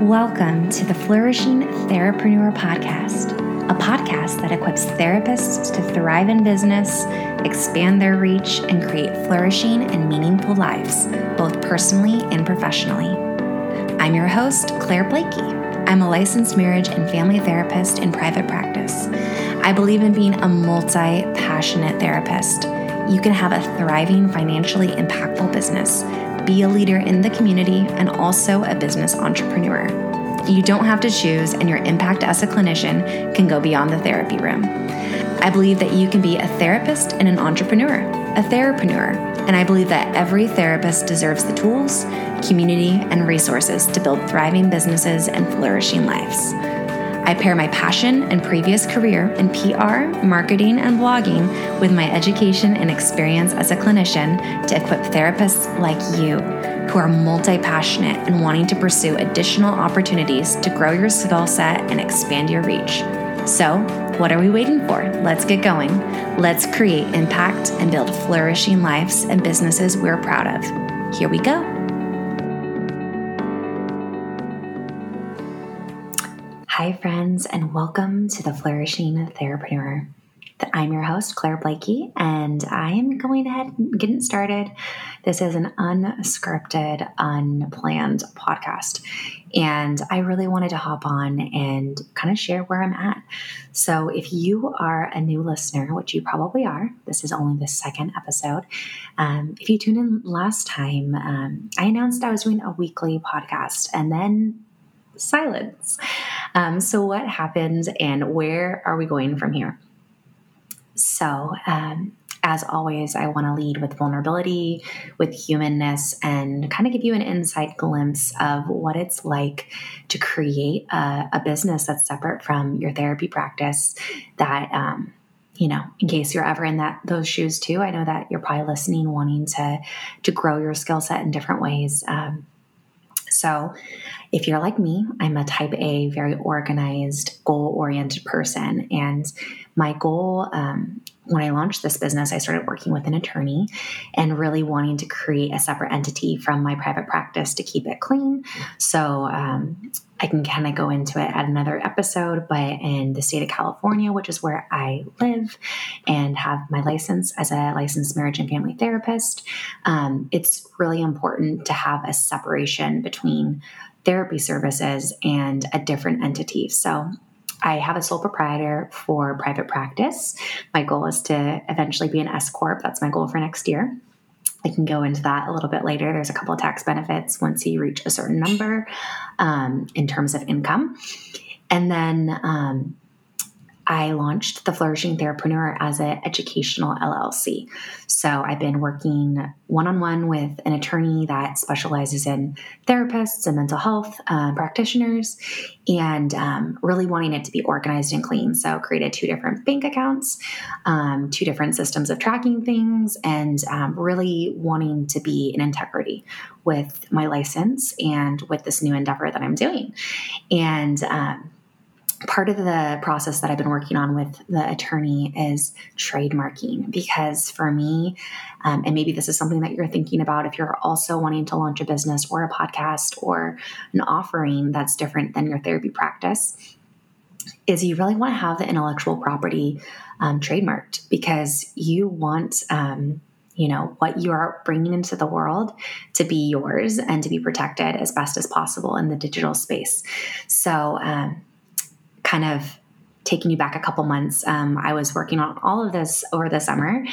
Welcome to the Flourishing Therapreneur Podcast, a podcast that equips therapists to thrive in business, expand their reach, and create flourishing and meaningful lives, both personally and professionally. I'm your host, Claire Blakey. I'm a licensed marriage and family therapist in private practice. I believe in being a multi passionate therapist. You can have a thriving, financially impactful business be a leader in the community, and also a business entrepreneur. You don't have to choose, and your impact as a clinician can go beyond the therapy room. I believe that you can be a therapist and an entrepreneur, a therapreneur, and I believe that every therapist deserves the tools, community, and resources to build thriving businesses and flourishing lives. I pair my passion and previous career in PR, marketing, and blogging with my education and experience as a clinician to equip therapists like you who are multi passionate and wanting to pursue additional opportunities to grow your skill set and expand your reach. So, what are we waiting for? Let's get going. Let's create impact and build flourishing lives and businesses we're proud of. Here we go. Hi, friends, and welcome to the Flourishing Therapreneur. I'm your host, Claire Blakey, and I am going ahead and getting started. This is an unscripted, unplanned podcast, and I really wanted to hop on and kind of share where I'm at. So, if you are a new listener, which you probably are, this is only the second episode. Um, if you tuned in last time, um, I announced I was doing a weekly podcast, and then silence. Um, so, what happens and where are we going from here? So, um, as always, I want to lead with vulnerability, with humanness, and kind of give you an inside glimpse of what it's like to create a, a business that's separate from your therapy practice. That, um, you know, in case you're ever in that those shoes too, I know that you're probably listening, wanting to to grow your skill set in different ways. Um, so, if you're like me, I'm a type A, very organized, goal oriented person. And my goal, um, when I launched this business, I started working with an attorney and really wanting to create a separate entity from my private practice to keep it clean. So um, I can kind of go into it at another episode, but in the state of California, which is where I live and have my license as a licensed marriage and family therapist, um, it's really important to have a separation between therapy services and a different entity. So I have a sole proprietor for private practice. My goal is to eventually be an S Corp. That's my goal for next year. I can go into that a little bit later. There's a couple of tax benefits once you reach a certain number um, in terms of income. And then um, I launched the Flourishing Therapreneur as an educational LLC. So I've been working one on one with an attorney that specializes in therapists and mental health uh, practitioners and um, really wanting it to be organized and clean. So created two different bank accounts, um, two different systems of tracking things, and um, really wanting to be in integrity with my license and with this new endeavor that I'm doing. And um, part of the process that I've been working on with the attorney is trademarking because for me, um, and maybe this is something that you're thinking about if you're also wanting to launch a business or a podcast or an offering that's different than your therapy practice, is you really want to have the intellectual property um, trademarked because you want. Um, you know what you are bringing into the world to be yours and to be protected as best as possible in the digital space so um, kind of taking you back a couple months, um, I was working on all of this over the summer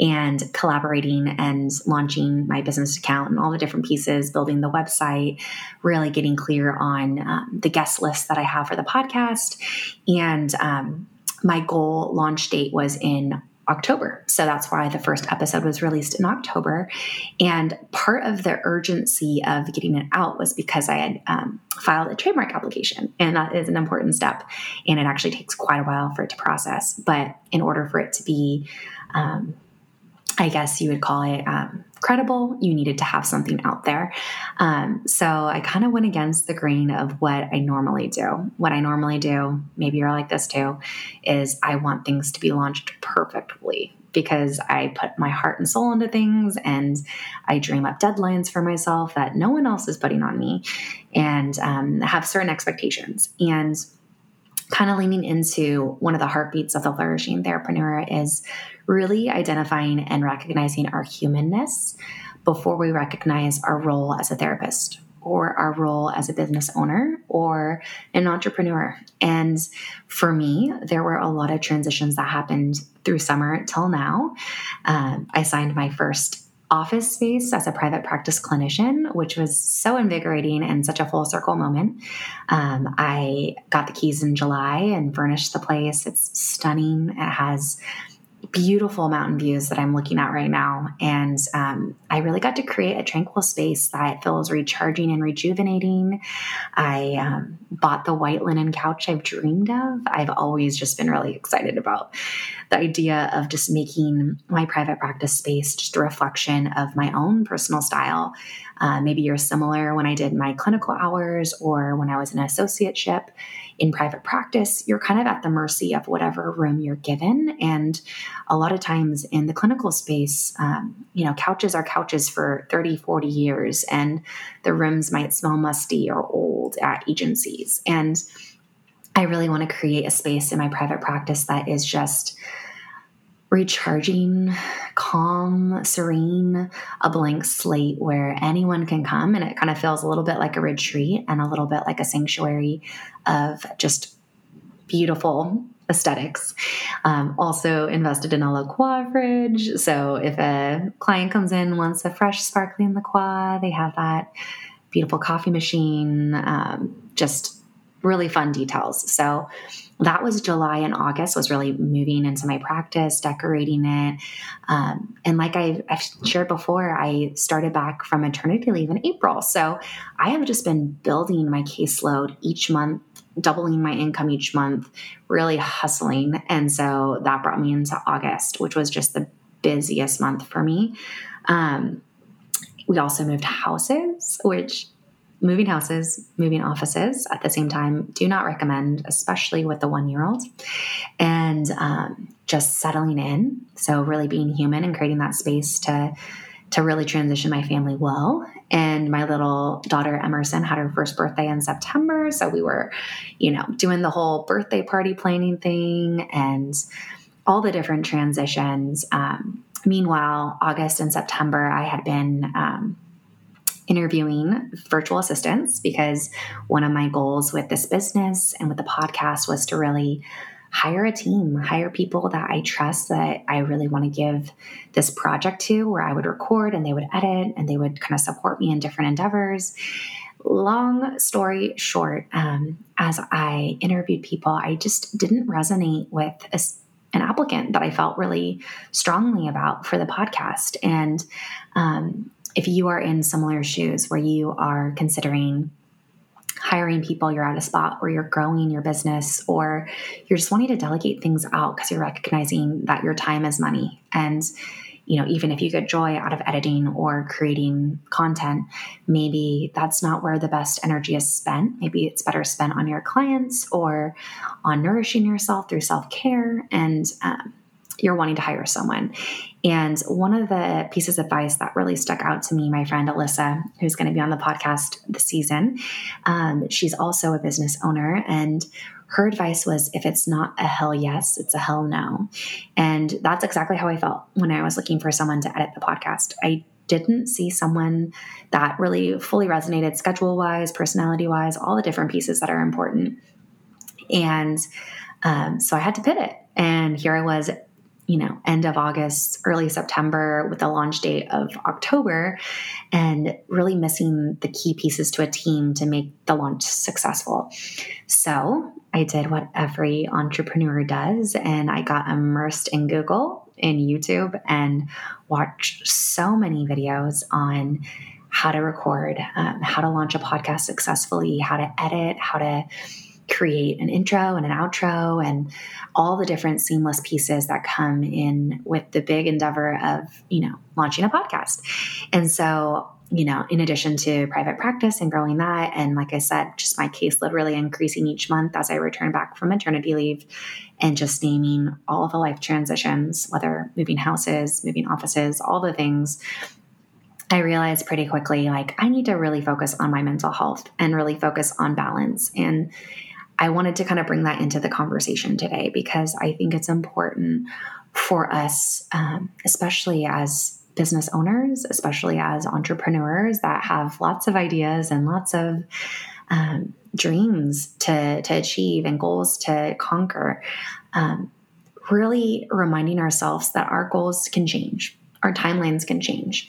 and collaborating and launching my business account and all the different pieces, building the website, really getting clear on um, the guest list that I have for the podcast. And um, my goal launch date was in October. So that's why the first episode was released in October. And part of the urgency of getting it out was because I had um, filed a trademark application, and that is an important step. And it actually takes quite a while for it to process. But in order for it to be, um, I guess you would call it um, credible, you needed to have something out there. Um, so I kind of went against the grain of what I normally do. What I normally do, maybe you're like this too, is I want things to be launched perfectly because I put my heart and soul into things and I dream up deadlines for myself that no one else is putting on me and um, have certain expectations. And kind of leaning into one of the heartbeats of the flourishing therapreneur is really identifying and recognizing our humanness before we recognize our role as a therapist or our role as a business owner or an entrepreneur. And for me, there were a lot of transitions that happened through summer till now. Um, I signed my first office space as a private practice clinician, which was so invigorating and such a full circle moment. Um, I got the keys in July and furnished the place. It's stunning. It has beautiful mountain views that I'm looking at right now. And um, I really got to create a tranquil space that feels recharging and rejuvenating. I um, bought the white linen couch I've dreamed of. I've always just been really excited about the idea of just making my private practice space just a reflection of my own personal style. Uh, maybe you're similar when I did my clinical hours or when I was in an associateship in private practice, you're kind of at the mercy of whatever room you're given. And a lot of times in the clinical space, um, you know, couches are couches for 30, 40 years, and the rooms might smell musty or old at agencies. And I really want to create a space in my private practice that is just recharging, calm, serene, a blank slate where anyone can come and it kind of feels a little bit like a retreat and a little bit like a sanctuary of just beautiful aesthetics. Um, also invested in a La Croix fridge. So if a client comes in wants a fresh sparkling La Croix, they have that beautiful coffee machine. Um, just really fun details. So that was July and August was really moving into my practice, decorating it. Um, and like I've, I've, shared before, I started back from maternity leave in April. So I have just been building my caseload each month, doubling my income each month, really hustling. And so that brought me into August, which was just the busiest month for me. Um, we also moved houses, which moving houses, moving offices at the same time, do not recommend, especially with the one year old. And um, just settling in. So, really being human and creating that space to. To really transition my family well. And my little daughter, Emerson, had her first birthday in September. So we were, you know, doing the whole birthday party planning thing and all the different transitions. Um, meanwhile, August and September, I had been um, interviewing virtual assistants because one of my goals with this business and with the podcast was to really hire a team, hire people that I trust that I really want to give this project to, where I would record and they would edit and they would kind of support me in different endeavors. Long story short, um, as I interviewed people, I just didn't resonate with a, an applicant that I felt really strongly about for the podcast. And um, if you are in similar shoes where you are considering hiring people, you're at a spot where you're growing your business, or you're just wanting to delegate things out because you're recognizing that your time is money. And, you know, even if you get joy out of editing or creating content, maybe that's not where the best energy is spent. Maybe it's better spent on your clients or on nourishing yourself through self care. And, um, you're wanting to hire someone. And one of the pieces of advice that really stuck out to me, my friend Alyssa, who's going to be on the podcast this season, um, she's also a business owner. And her advice was if it's not a hell yes, it's a hell no. And that's exactly how I felt when I was looking for someone to edit the podcast. I didn't see someone that really fully resonated schedule wise, personality wise, all the different pieces that are important. And um, so I had to pivot. And here I was you know, end of August, early September with the launch date of October, and really missing the key pieces to a team to make the launch successful. So I did what every entrepreneur does, and I got immersed in Google and YouTube and watched so many videos on how to record, um, how to launch a podcast successfully, how to edit, how to create an intro and an outro and all the different seamless pieces that come in with the big endeavor of, you know, launching a podcast. And so, you know, in addition to private practice and growing that, and like I said, just my caseload really increasing each month as I return back from maternity leave and just naming all the life transitions, whether moving houses, moving offices, all the things I realized pretty quickly like I need to really focus on my mental health and really focus on balance. And I wanted to kind of bring that into the conversation today because I think it's important for us, um, especially as business owners, especially as entrepreneurs that have lots of ideas and lots of um, dreams to, to achieve and goals to conquer. Um, really reminding ourselves that our goals can change our timelines can change.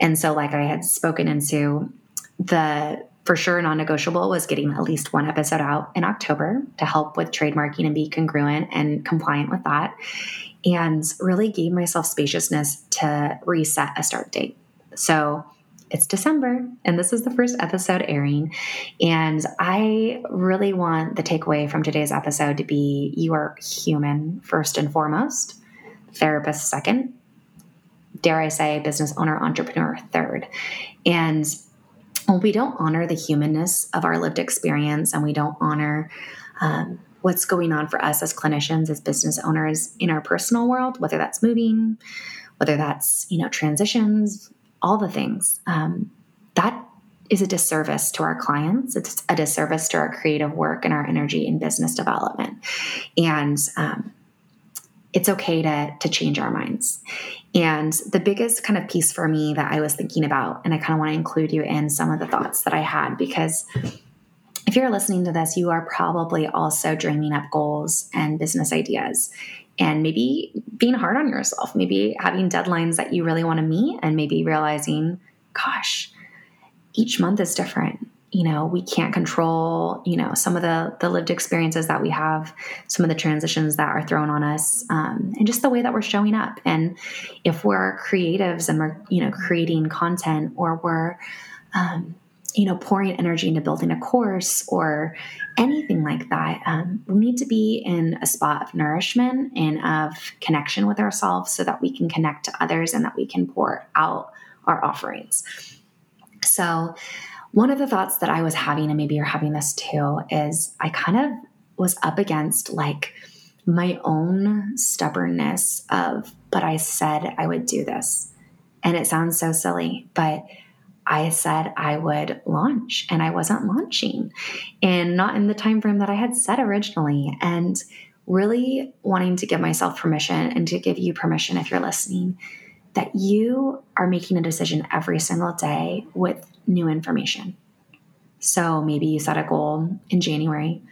And so, like I had spoken into, the for sure non negotiable was getting at least one episode out in October to help with trademarking and be congruent and compliant with that. And really gave myself spaciousness to reset a start date. So, it's December and this is the first episode airing. And I really want the takeaway from today's episode to be you are human first and foremost, therapist second, dare I say, business owner, entrepreneur third. And when we don't honor the humanness of our lived experience and we don't honor um, what's going on for us as clinicians, as business owners in our personal world, whether that's moving, whether that's, you know, transitions, all the things, um, that is a disservice to our clients. It's a disservice to our creative work and our energy in business development. And um, it's okay to, to change our minds. And the biggest kind of piece for me that I was thinking about, and I kind of want to include you in some of the thoughts that I had, because if you're listening to this, you are probably also dreaming up goals and business ideas and maybe being hard on yourself, maybe having deadlines that you really want to meet, and maybe realizing, gosh, each month is different you know we can't control you know some of the the lived experiences that we have some of the transitions that are thrown on us um, and just the way that we're showing up. And if we're creatives and we're you know creating content or we're um, you know pouring energy into building a course or anything like that um, we need to be in a spot of nourishment and of connection with ourselves so that we can connect to others and that we can pour out our offerings. So one of the thoughts that I was having, and maybe you're having this too, is I kind of was up against like my own stubbornness of, but I said I would do this. And it sounds so silly, but I said I would launch and I wasn't launching and not in the time frame that I had set originally. And really wanting to give myself permission and to give you permission if you're listening that you are making a decision every single day with new information. So maybe you set a goal in January.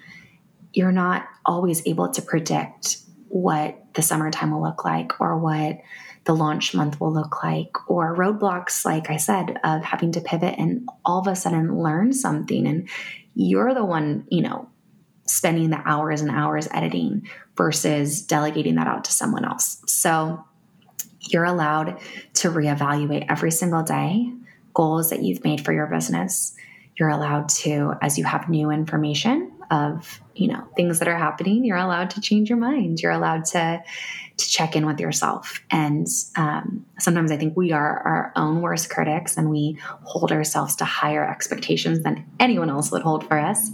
You're not always able to predict what the summertime will look like or what the launch month will look like or roadblocks like i said of having to pivot and all of a sudden learn something and you're the one you know spending the hours and hours editing versus delegating that out to someone else so you're allowed to reevaluate every single day goals that you've made for your business. You're allowed to, as you have new information of, you know, things that are happening, you're allowed to change your mind. You're allowed to to check in with yourself. And um, sometimes I think we are our own worst critics and we hold ourselves to higher expectations than anyone else would hold for us.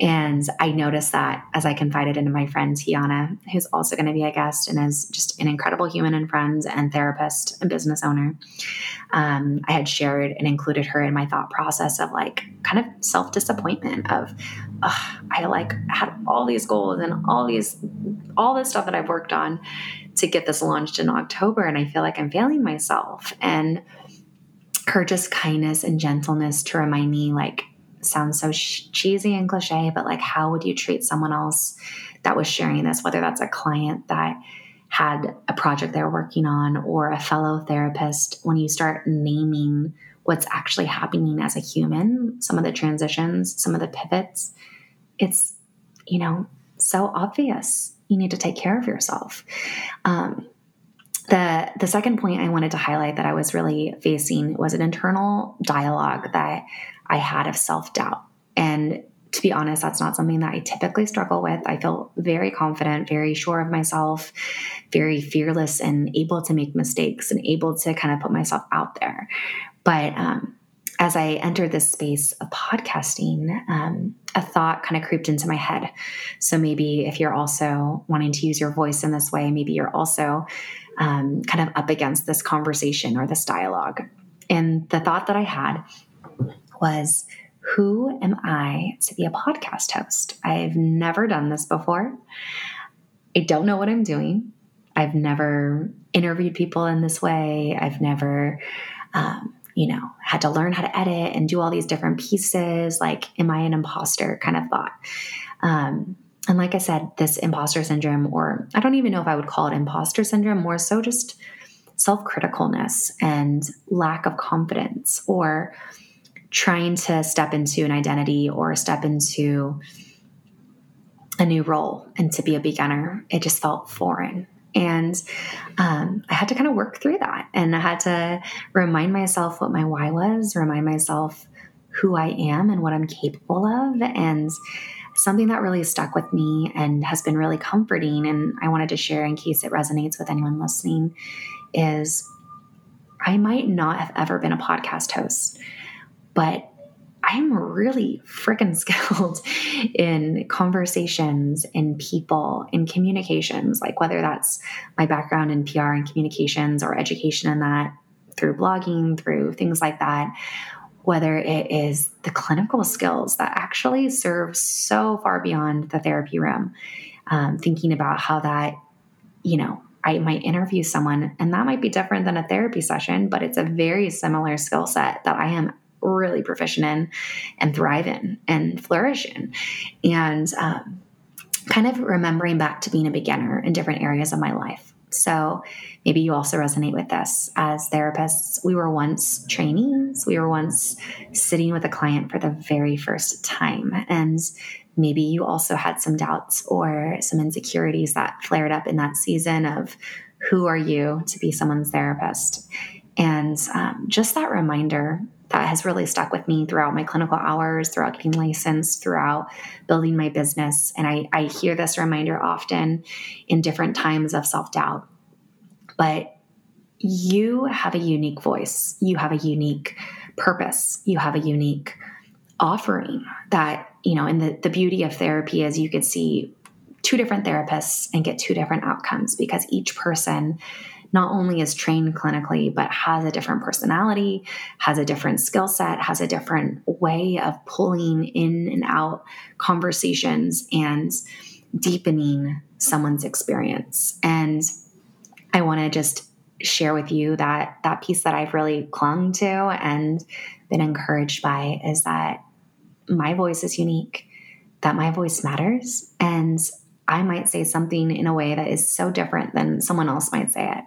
And I noticed that as I confided into my friend Tiana, who's also going to be a guest and is just an incredible human and friend and therapist and business owner. Um, I had shared and included her in my thought process of like kind of self disappointment of, I like had all these goals and all these, all this stuff that I've worked on to get this launched in October. And I feel like I'm failing myself. And her just kindness and gentleness to remind me, like, sounds so sh- cheesy and cliche, but like, how would you treat someone else that was sharing this, whether that's a client that had a project they're working on or a fellow therapist, when you start naming what's actually happening as a human, some of the transitions, some of the pivots, it's, you know, so obvious you need to take care of yourself. Um, the the second point I wanted to highlight that I was really facing was an internal dialogue that I had of self doubt and to be honest, that's not something that I typically struggle with. I feel very confident, very sure of myself, very fearless, and able to make mistakes and able to kind of put myself out there. But um, as I entered this space of podcasting, um, a thought kind of creeped into my head. So maybe if you're also wanting to use your voice in this way, maybe you're also um, kind of up against this conversation or this dialogue. And the thought that I had was, who am I to be a podcast host? I've never done this before. I don't know what I'm doing. I've never interviewed people in this way. I've never um, you know, had to learn how to edit and do all these different pieces. Like, am I an imposter kind of thought? Um, and like I said, this imposter syndrome, or I don't even know if I would call it imposter syndrome, more so just self criticalness and lack of confidence, or trying to step into an identity or step into a new role and to be a beginner. It just felt foreign. And um, I had to kind of work through that. And I had to remind myself what my why was, remind myself who I am and what I'm capable of. And something that really stuck with me and has been really comforting, and I wanted to share in case it resonates with anyone listening, is I might not have ever been a podcast host, but I'm really freaking skilled in conversations, in people, in communications, like whether that's my background in PR and communications or education in that through blogging, through things like that, whether it is the clinical skills that actually serve so far beyond the therapy room. Um, thinking about how that, you know, I might interview someone and that might be different than a therapy session, but it's a very similar skill set that I am really proficient in and thrive in and flourish in. And um, kind of remembering back to being a beginner in different areas of my life. So maybe you also resonate with this. As therapists, we were once trainees, we were once sitting with a client for the very first time. And maybe you also had some doubts or some insecurities that flared up in that season of who are you to be someone's therapist? And um, just that reminder that has really stuck with me throughout my clinical hours, throughout getting licensed, throughout building my business. And I, I hear this reminder often in different times of self doubt. But you have a unique voice, you have a unique purpose, you have a unique offering that, you know, and the, the beauty of therapy is you could see two different therapists and get two different outcomes because each person not only is trained clinically, but has a different personality, has a different skill set, has a different way of pulling in and out conversations and deepening someone's experience. And I want to just share with you that that piece that I've really clung to and been encouraged by is that my voice is unique, that my voice matters, and I might say something in a way that is so different than someone else might say it.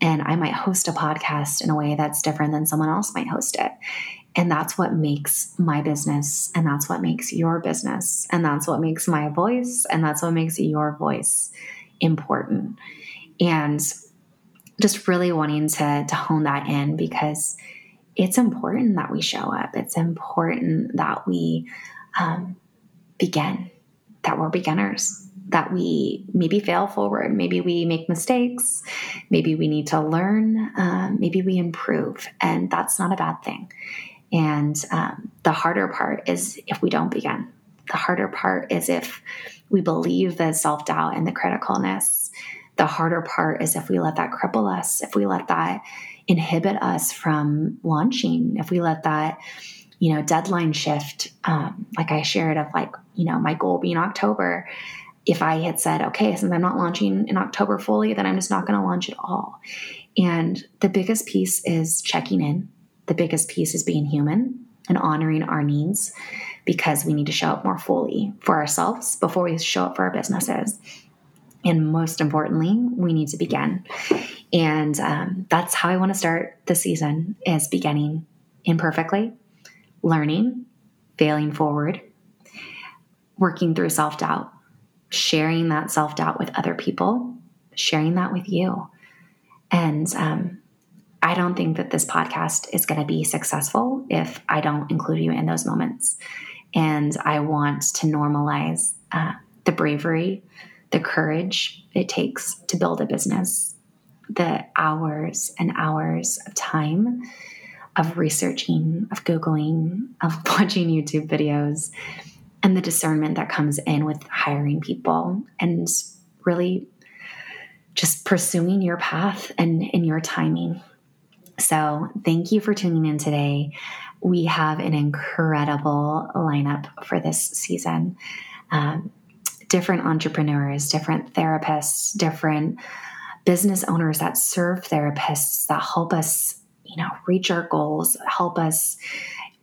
And I might host a podcast in a way that's different than someone else might host it. And that's what makes my business. And that's what makes your business. And that's what makes my voice. And that's what makes your voice important. And just really wanting to, to hone that in because it's important that we show up. It's important that we um, begin, that we're beginners that we maybe fail forward. Maybe we make mistakes. Maybe we need to learn. Um, maybe we improve. And that's not a bad thing. And um, the harder part is if we don't begin. The harder part is if we believe the self doubt and the criticalness. The harder part is if we let that cripple us, if we let that inhibit us from launching, if we let that you know deadline shift um, like i shared of like you know my goal being october if I had said, okay, since I'm not launching in October fully, then I'm just not going to launch at all. And the biggest piece is checking in. The biggest piece is being human and honoring our needs because we need to show up more fully for ourselves before we show up for our businesses. And most importantly, we need to begin. And um, that's how I want to start the season is beginning imperfectly, learning, failing forward, working through self-doubt, sharing that self doubt with other people, sharing that with you. And um, I don't think that this podcast is going to be successful if I don't include you in those moments. And I want to normalize uh, the bravery, the courage it takes to build a business, the hours and hours of time of researching, of Googling, of watching YouTube videos, and the discernment that comes in with hiring people and really just pursuing your path and in your timing. So, thank you for tuning in today. We have an incredible lineup for this season. Um, different entrepreneurs, different therapists, different business owners that serve therapists that help us, you know, reach our goals, help us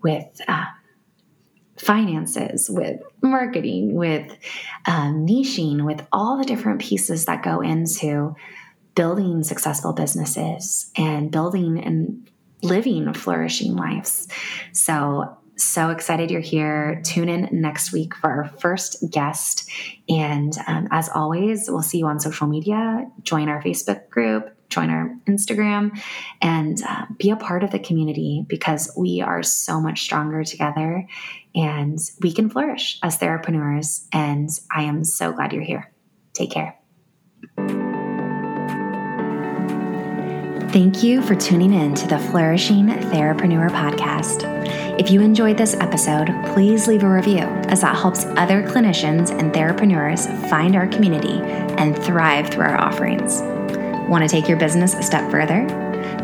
with uh, finances, with marketing, with um, niching, with all the different pieces that go into building successful businesses and building and living flourishing lives. So, so excited you're here. Tune in next week for our first guest. And um, as always, we'll see you on social media. Join our Facebook group, join our Instagram, and uh, be a part of the community because we are so much stronger together and we can flourish as therapreneurs. And I am so glad you're here. Take care. Thank you for tuning in to the Flourishing Therapreneur podcast. If you enjoyed this episode, please leave a review as that helps other clinicians and therapreneurs find our community and thrive through our offerings. Want to take your business a step further?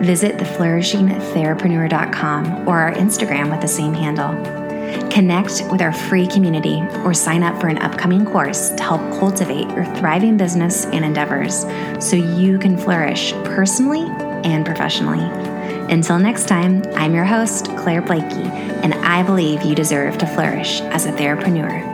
Visit theflourishingtherapreneur.com or our Instagram with the same handle. Connect with our free community or sign up for an upcoming course to help cultivate your thriving business and endeavors so you can flourish personally and professionally. Until next time, I'm your host, Claire Blakey, and I believe you deserve to flourish as a therapreneur.